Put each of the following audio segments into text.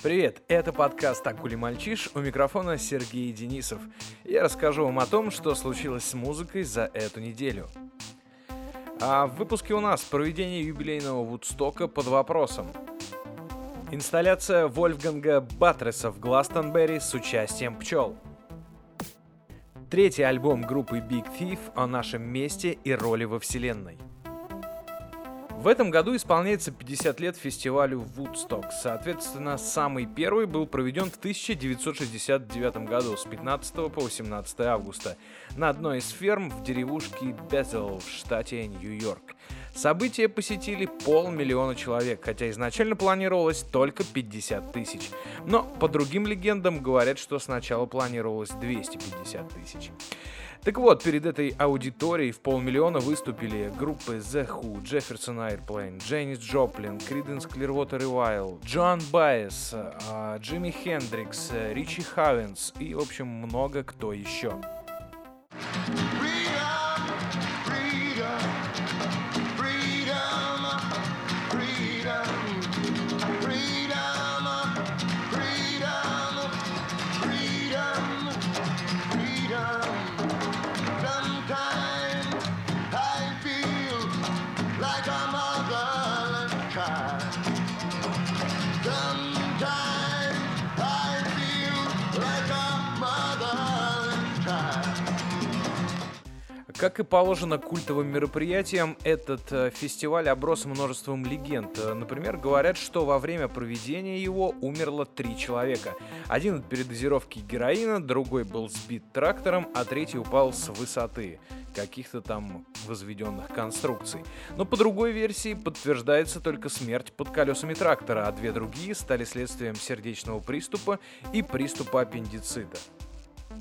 Привет, это подкаст «Акули мальчиш», у микрофона Сергей Денисов. Я расскажу вам о том, что случилось с музыкой за эту неделю. А в выпуске у нас проведение юбилейного Вудстока под вопросом. Инсталляция Вольфганга Батреса в Гластонберри с участием пчел. Третий альбом группы Big Thief о нашем месте и роли во вселенной. В этом году исполняется 50 лет фестивалю Woodstock. Соответственно, самый первый был проведен в 1969 году с 15 по 18 августа на одной из ферм в деревушке Безел в штате Нью-Йорк. Событие посетили полмиллиона человек, хотя изначально планировалось только 50 тысяч. Но по другим легендам говорят, что сначала планировалось 250 тысяч. Так вот, перед этой аудиторией в полмиллиона выступили группы The Who, Jefferson Airplane, Дженнис Джоплин, Creedence Clearwater Revival, Джон Байес, Джимми Хендрикс, Ричи Хавенс и, в общем, много кто еще. Как и положено культовым мероприятиям, этот э, фестиваль оброс множеством легенд. Э, например, говорят, что во время проведения его умерло три человека. Один от передозировки героина, другой был сбит трактором, а третий упал с высоты каких-то там возведенных конструкций. Но по другой версии подтверждается только смерть под колесами трактора, а две другие стали следствием сердечного приступа и приступа аппендицита.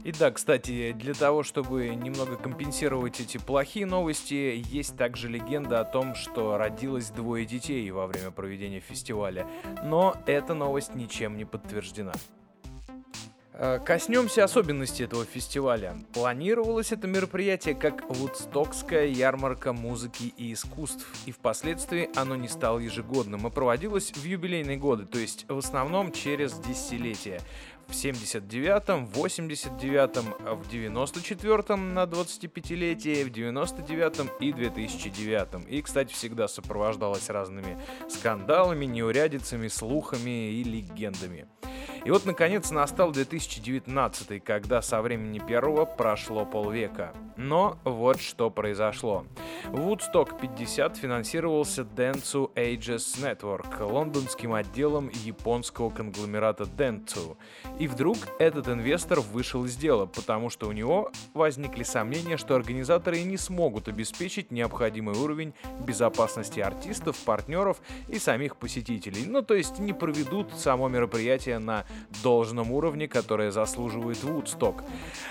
И да, кстати, для того, чтобы немного компенсировать эти плохие новости, есть также легенда о том, что родилось двое детей во время проведения фестиваля, но эта новость ничем не подтверждена. Э, коснемся особенностей этого фестиваля. Планировалось это мероприятие как Вудстокская ярмарка музыки и искусств, и впоследствии оно не стало ежегодным, а проводилось в юбилейные годы, то есть в основном через десятилетия в 79-м, в 89-м, в 94-м на 25-летие, в 99-м и 2009-м. И, кстати, всегда сопровождалось разными скандалами, неурядицами, слухами и легендами. И вот, наконец, настал 2019, когда со времени первого прошло полвека. Но вот что произошло. Woodstock 50 финансировался Dentsu Ages Network, лондонским отделом японского конгломерата Dentsu. И вдруг этот инвестор вышел из дела, потому что у него возникли сомнения, что организаторы не смогут обеспечить необходимый уровень безопасности артистов, партнеров и самих посетителей. Ну, то есть не проведут само мероприятие на должном уровне, которое заслуживает Вудсток.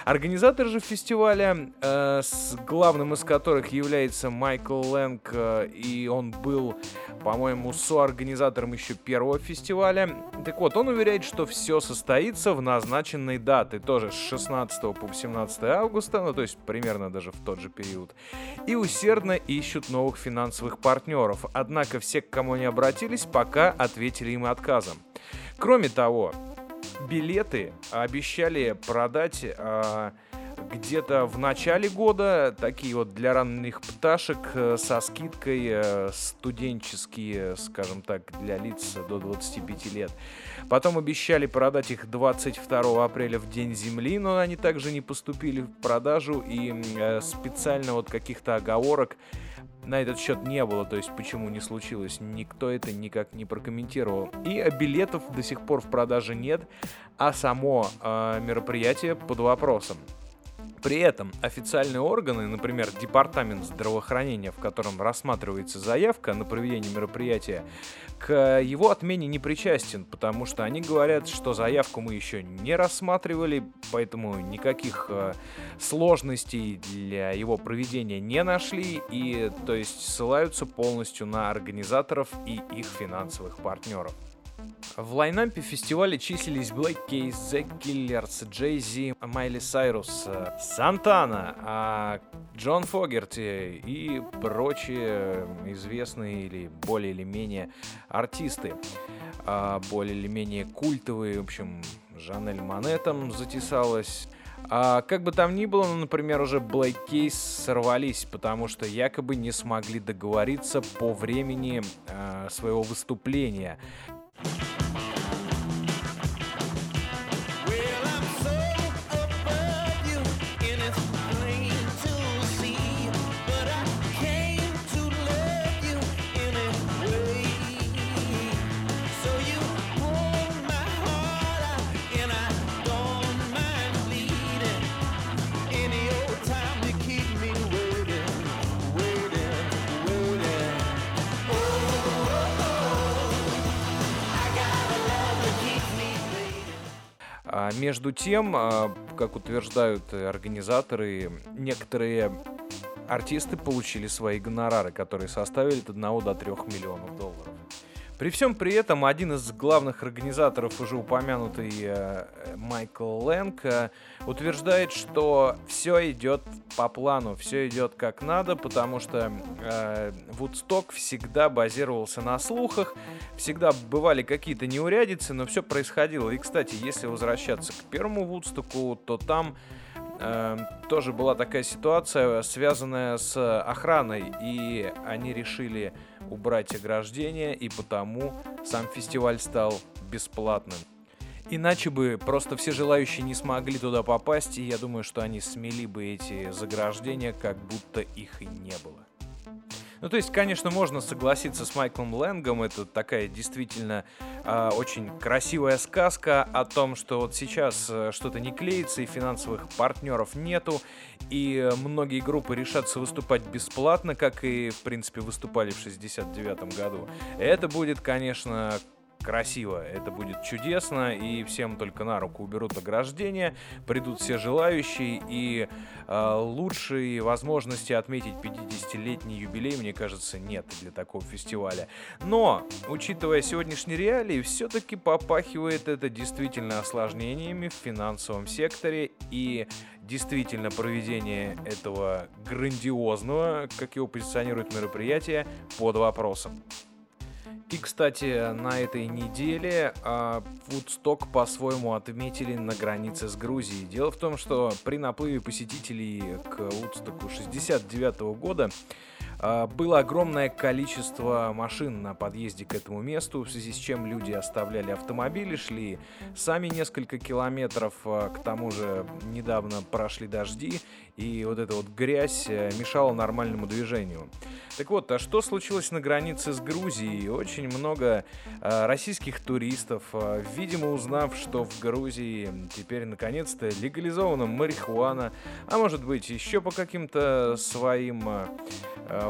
Организатор же фестиваля, э, с главным из которых является Майкл Лэнг, э, и он был, по-моему, соорганизатором еще первого фестиваля. Так вот, он уверяет, что все состоится в назначенной даты, тоже с 16 по 18 августа, ну то есть примерно даже в тот же период, и усердно ищут новых финансовых партнеров. Однако все, к кому они обратились, пока ответили им отказом. Кроме того, билеты обещали продать а, где-то в начале года, такие вот для ранних пташек э, со скидкой э, студенческие, скажем так, для лиц до 25 лет. Потом обещали продать их 22 апреля в День Земли, но они также не поступили в продажу и э, специально вот каких-то оговорок на этот счет не было, то есть почему не случилось, никто это никак не прокомментировал. И билетов до сих пор в продаже нет, а само э, мероприятие под вопросом. При этом официальные органы, например, Департамент здравоохранения, в котором рассматривается заявка на проведение мероприятия, к его отмене не причастен, потому что они говорят, что заявку мы еще не рассматривали, поэтому никаких э, сложностей для его проведения не нашли, и то есть ссылаются полностью на организаторов и их финансовых партнеров. В лайнапе фестиваля числились Black Keys, The Killers, Jay-Z, Майли Сайрус, Сантана, а Джон Фогерти и прочие известные или более или менее артисты. А более или менее культовые, в общем, Жанель Мане там затесалась. А, как бы там ни было, ну, например, уже Black Keys сорвались, потому что якобы не смогли договориться по времени а, своего выступления. Bye. А между тем, а, как утверждают организаторы, некоторые артисты получили свои гонорары, которые составили от 1 до 3 миллионов долларов. При всем при этом один из главных организаторов, уже упомянутый э, Майкл Лэнг, э, утверждает, что все идет по плану, все идет как надо, потому что э, Вудсток всегда базировался на слухах, всегда бывали какие-то неурядицы, но все происходило. И, кстати, если возвращаться к первому Вудстоку, то там э, тоже была такая ситуация, связанная с охраной, и они решили убрать ограждение, и потому сам фестиваль стал бесплатным. Иначе бы просто все желающие не смогли туда попасть, и я думаю, что они смели бы эти заграждения, как будто их и не было. Ну, то есть, конечно, можно согласиться с Майклом Лэнгом. Это такая действительно э, очень красивая сказка о том, что вот сейчас э, что-то не клеится и финансовых партнеров нету, и многие группы решатся выступать бесплатно, как и, в принципе, выступали в 69 году. Это будет, конечно, красиво, это будет чудесно, и всем только на руку уберут ограждение, придут все желающие, и э, лучшей возможности отметить 50-летний юбилей, мне кажется, нет для такого фестиваля. Но, учитывая сегодняшние реалии, все-таки попахивает это действительно осложнениями в финансовом секторе, и действительно проведение этого грандиозного, как его позиционирует мероприятие, под вопросом. И, кстати, на этой неделе а, Вудсток по-своему отметили на границе с Грузией. Дело в том, что при наплыве посетителей к Вудстоку 69 года а, было огромное количество машин на подъезде к этому месту, в связи с чем люди оставляли автомобили, шли сами несколько километров, а, к тому же недавно прошли дожди, и вот эта вот грязь э, мешала нормальному движению. Так вот, а что случилось на границе с Грузией? Очень много э, российских туристов, видимо, узнав, что в Грузии теперь наконец-то легализована марихуана, а может быть еще по каким-то своим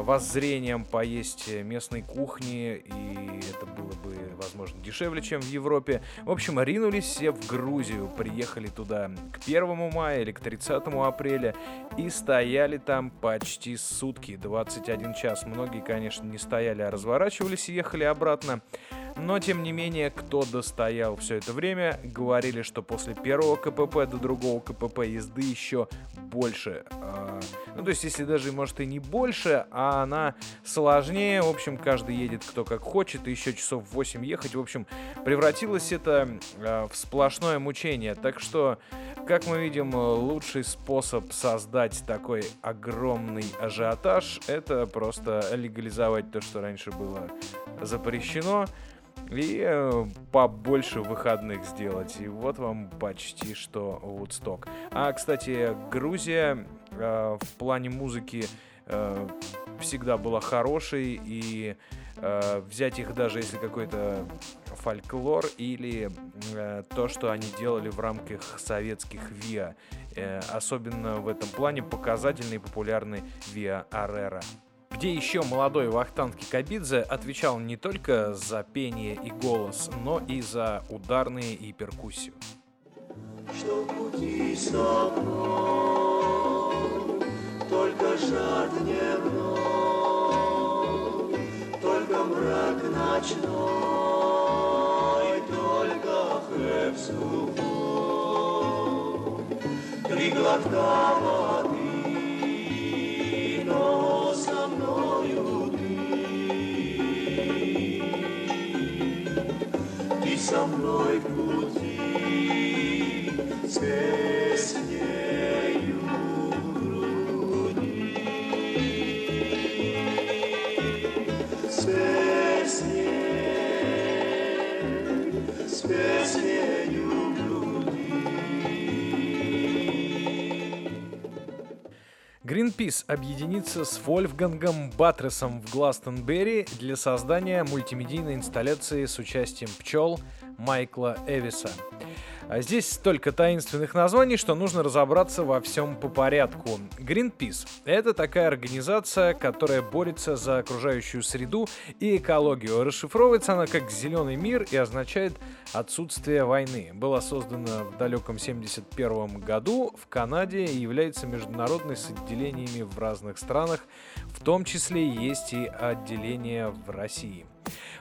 воззрениям поесть местной кухни, и это было бы, возможно, дешевле, чем в Европе. В общем, ринулись все в Грузию, приехали туда к 1 мая или к 30 апреля, и стояли там почти сутки, 21 час. Многие, конечно, не стояли, а разворачивались и ехали обратно. Но, тем не менее, кто достоял все это время, говорили, что после первого КПП до другого КПП езды еще больше. А, ну, то есть, если даже, может, и не больше, а она сложнее. В общем, каждый едет кто как хочет, и еще часов 8 ехать. В общем, превратилось это а, в сплошное мучение. Так что, как мы видим, лучший способ создать такой огромный ажиотаж, это просто легализовать то, что раньше было запрещено и э, побольше выходных сделать. И вот вам почти что Вудсток. А, кстати, Грузия э, в плане музыки э, всегда была хорошей, и э, взять их даже если какой-то фольклор или э, то, что они делали в рамках советских ВИА. Э, особенно в этом плане показательный и популярный ВИА Арера где еще молодой Вахтанг Кикабидзе отвечал не только за пение и голос, но и за ударные и перкуссию. Что пути со мной, только жар дневной, ночной только хлеб с. Три глотка воды, но со мною ты. Ты со мной в пути, с песней. Greenpeace объединится с Вольфгангом Батресом в Гластонберри для создания мультимедийной инсталляции с участием пчел Майкла Эвиса. А здесь столько таинственных названий, что нужно разобраться во всем по порядку. Greenpeace — это такая организация, которая борется за окружающую среду и экологию. Расшифровывается она как «зеленый мир» и означает «отсутствие войны». Была создана в далеком 71 году в Канаде и является международной с отделениями в разных странах, в том числе есть и отделение в России.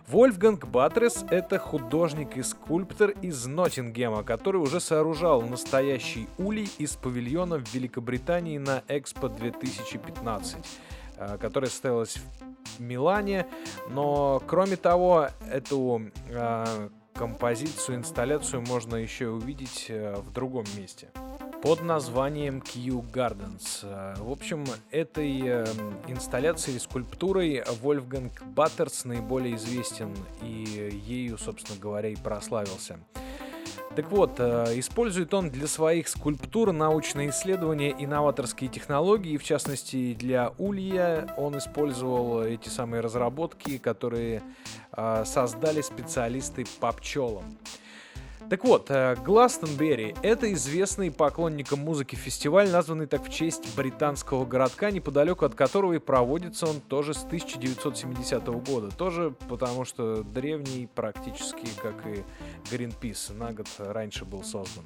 Вольфганг Батрес — это художник и скульптор из Ноттингема, который уже сооружал настоящий улей из павильона в Великобритании на Экспо 2015 э, которая состоялась в Милане. Но, кроме того, эту э, композицию, инсталляцию можно еще увидеть э, в другом месте под названием Q Gardens. В общем, этой э, инсталляцией, скульптурой Вольфганг Баттерс наиболее известен и ею, собственно говоря, и прославился. Так вот, э, использует он для своих скульптур научные исследования и новаторские технологии, в частности для улья он использовал эти самые разработки, которые э, создали специалисты по пчелам. Так вот, Гластонберри — это известный поклонникам музыки фестиваль, названный так в честь британского городка, неподалеку от которого и проводится он тоже с 1970 года. Тоже потому, что древний практически, как и Greenpeace, на год раньше был создан.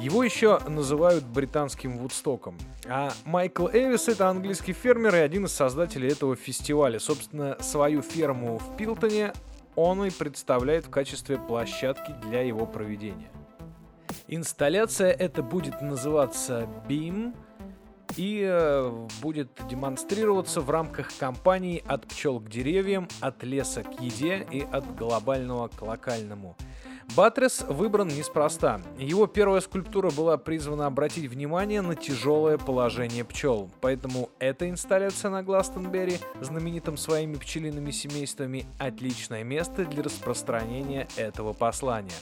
Его еще называют британским Вудстоком. А Майкл Эвис — это английский фермер и один из создателей этого фестиваля. Собственно, свою ферму в Пилтоне он и представляет в качестве площадки для его проведения. Инсталляция эта будет называться BEAM и э, будет демонстрироваться в рамках кампании «От пчел к деревьям», «От леса к еде» и «От глобального к локальному». Батрес выбран неспроста. Его первая скульптура была призвана обратить внимание на тяжелое положение пчел, поэтому эта инсталляция на Гластонберри, знаменитом своими пчелиными семействами, отличное место для распространения этого послания.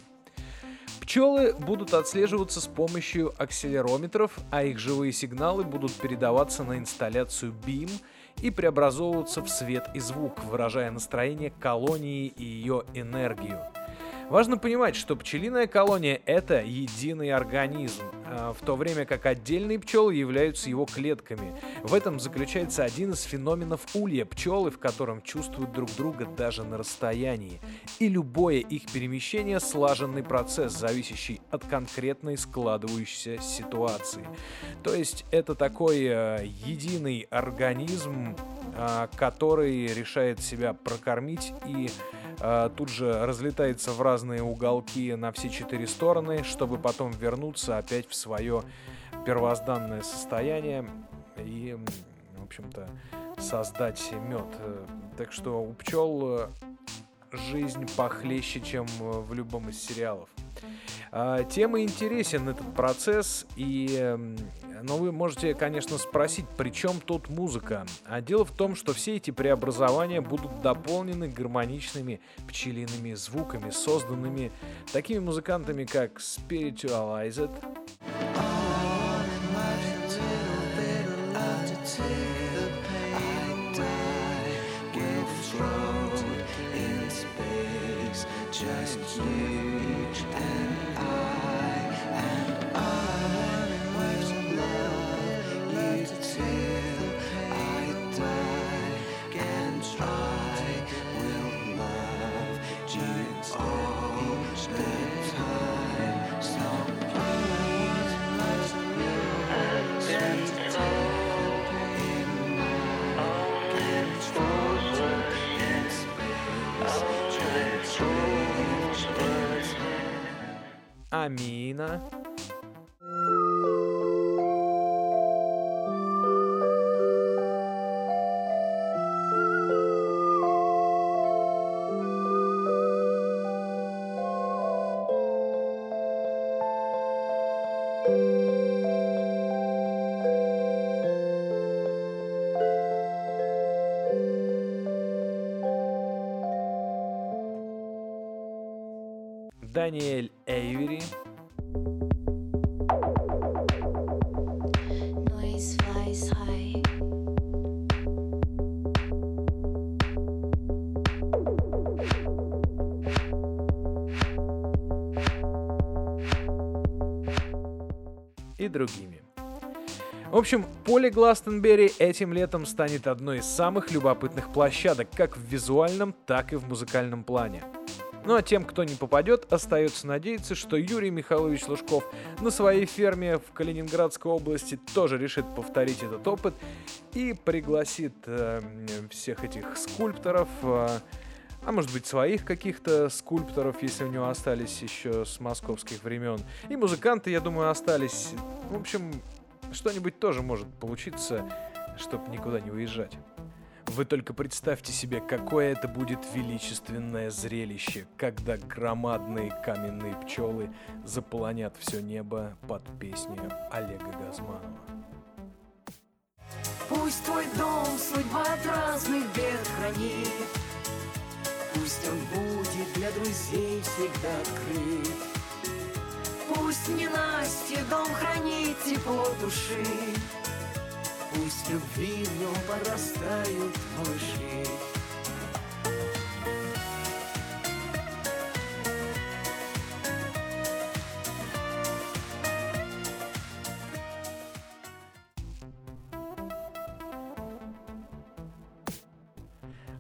Пчелы будут отслеживаться с помощью акселерометров, а их живые сигналы будут передаваться на инсталляцию BEAM и преобразовываться в свет и звук, выражая настроение колонии и ее энергию. Важно понимать, что пчелиная колония — это единый организм, а, в то время как отдельные пчелы являются его клетками. В этом заключается один из феноменов улья пчелы, в котором чувствуют друг друга даже на расстоянии. И любое их перемещение — слаженный процесс, зависящий от конкретной складывающейся ситуации. То есть это такой э, единый организм, который решает себя прокормить и э, тут же разлетается в разные уголки на все четыре стороны, чтобы потом вернуться опять в свое первозданное состояние и, в общем-то, создать мед. Так что у пчел э, жизнь похлеще, чем в любом из сериалов. А, тем и интересен этот процесс, и, но вы можете, конечно, спросить, при чем тут музыка? А дело в том, что все эти преобразования будут дополнены гармоничными пчелиными звуками, созданными такими музыкантами, как Spiritualized, Амина. Другими. В общем, поле Гластенберри этим летом станет одной из самых любопытных площадок как в визуальном, так и в музыкальном плане. Ну а тем, кто не попадет, остается надеяться, что Юрий Михайлович Лужков на своей ферме в Калининградской области тоже решит повторить этот опыт и пригласит э, всех этих скульпторов, э, а может быть своих каких-то скульпторов, если у него остались еще с московских времен. И музыканты, я думаю, остались. В общем, что-нибудь тоже может получиться, чтобы никуда не уезжать. Вы только представьте себе, какое это будет величественное зрелище, когда громадные каменные пчелы заполонят все небо под песню Олега Газманова. Пусть твой дом судьба от разных бед хранит, Пусть он будет для друзей всегда открыт. Пусть не Насте дом хранит тепло души, Пусть любви в нем порастают малыши.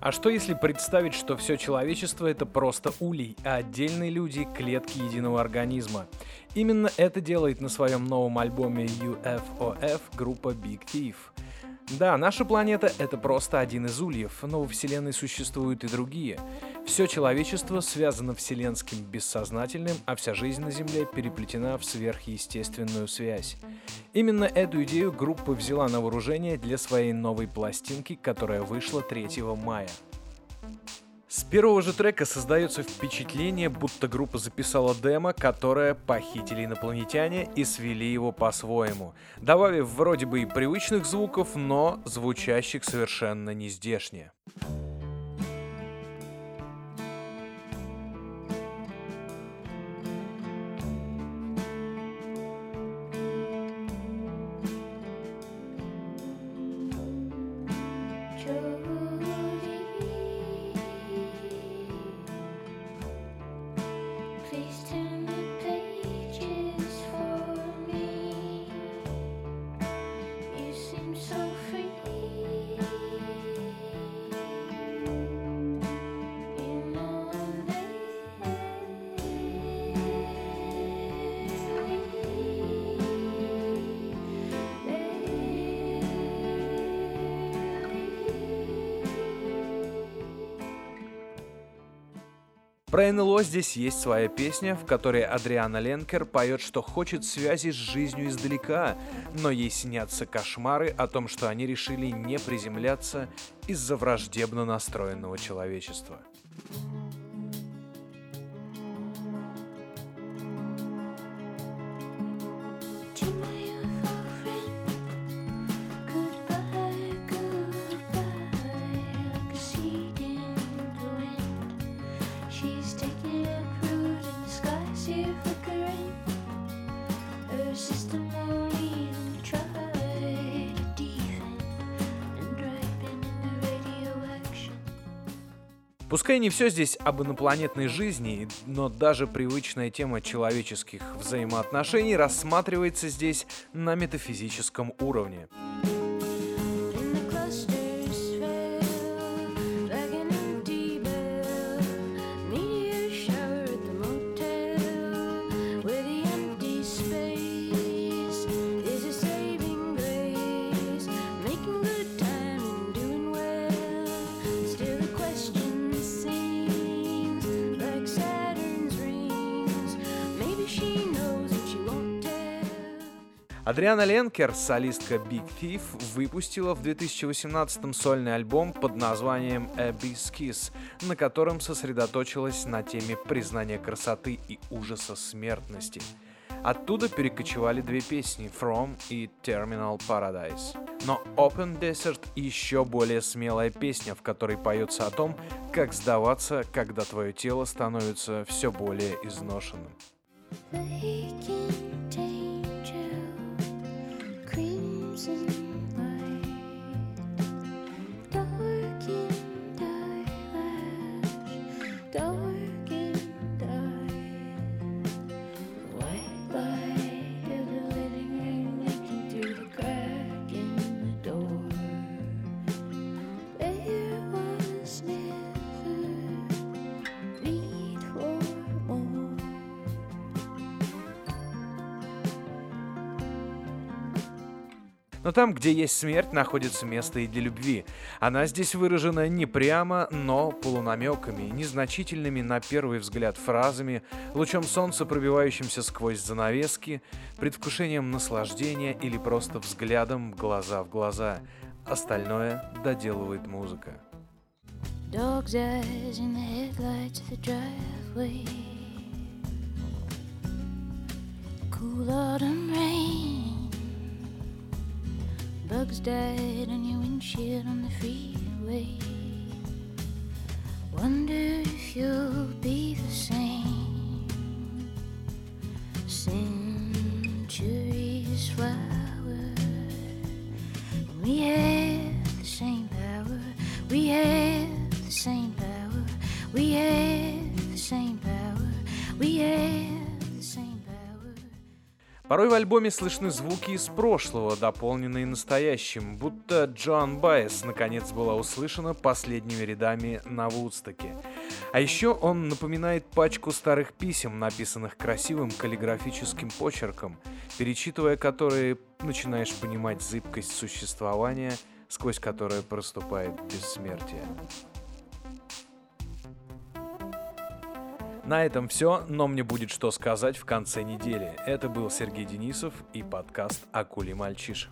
А что если представить, что все человечество это просто улей, а отдельные люди — клетки единого организма? Именно это делает на своем новом альбоме UFOF группа Big Thief. Да, наша планета — это просто один из ульев, но во Вселенной существуют и другие. Все человечество связано вселенским бессознательным, а вся жизнь на Земле переплетена в сверхъестественную связь. Именно эту идею группа взяла на вооружение для своей новой пластинки, которая вышла 3 мая. С первого же трека создается впечатление, будто группа записала демо, которое похитили инопланетяне и свели его по-своему, добавив вроде бы и привычных звуков, но звучащих совершенно нездешне. Про НЛО здесь есть своя песня, в которой Адриана Ленкер поет, что хочет связи с жизнью издалека, но ей снятся кошмары о том, что они решили не приземляться из-за враждебно настроенного человечества. Пускай не все здесь об инопланетной жизни, но даже привычная тема человеческих взаимоотношений рассматривается здесь на метафизическом уровне. Адриана Ленкер, солистка Big Thief, выпустила в 2018 сольный альбом под названием Abyss Kiss, на котором сосредоточилась на теме признания красоты и ужаса смертности. Оттуда перекочевали две песни «From» и «Terminal Paradise». Но Open Desert еще более смелая песня, в которой поется о том, как сдаваться, когда твое тело становится все более изношенным. Simpsons. Но там, где есть смерть, находится место и для любви. Она здесь выражена не прямо, но полунамеками, незначительными на первый взгляд фразами, лучом солнца, пробивающимся сквозь занавески, предвкушением наслаждения или просто взглядом глаза в глаза. Остальное доделывает музыка. Dog's eyes in the headlights of the driveway. Cool autumn rain. Bugs died on your windshield on the freeway. Wonder if you'll be the same. Centuries flower. We have the same power. We have the same power. We have the same power. We have. Порой в альбоме слышны звуки из прошлого, дополненные настоящим, будто Джоан Байес наконец была услышана последними рядами на Вудстоке. А еще он напоминает пачку старых писем, написанных красивым каллиграфическим почерком, перечитывая которые начинаешь понимать зыбкость существования, сквозь которое проступает бессмертие. На этом все, но мне будет что сказать в конце недели. Это был Сергей Денисов и подкаст «Акули мальчиш».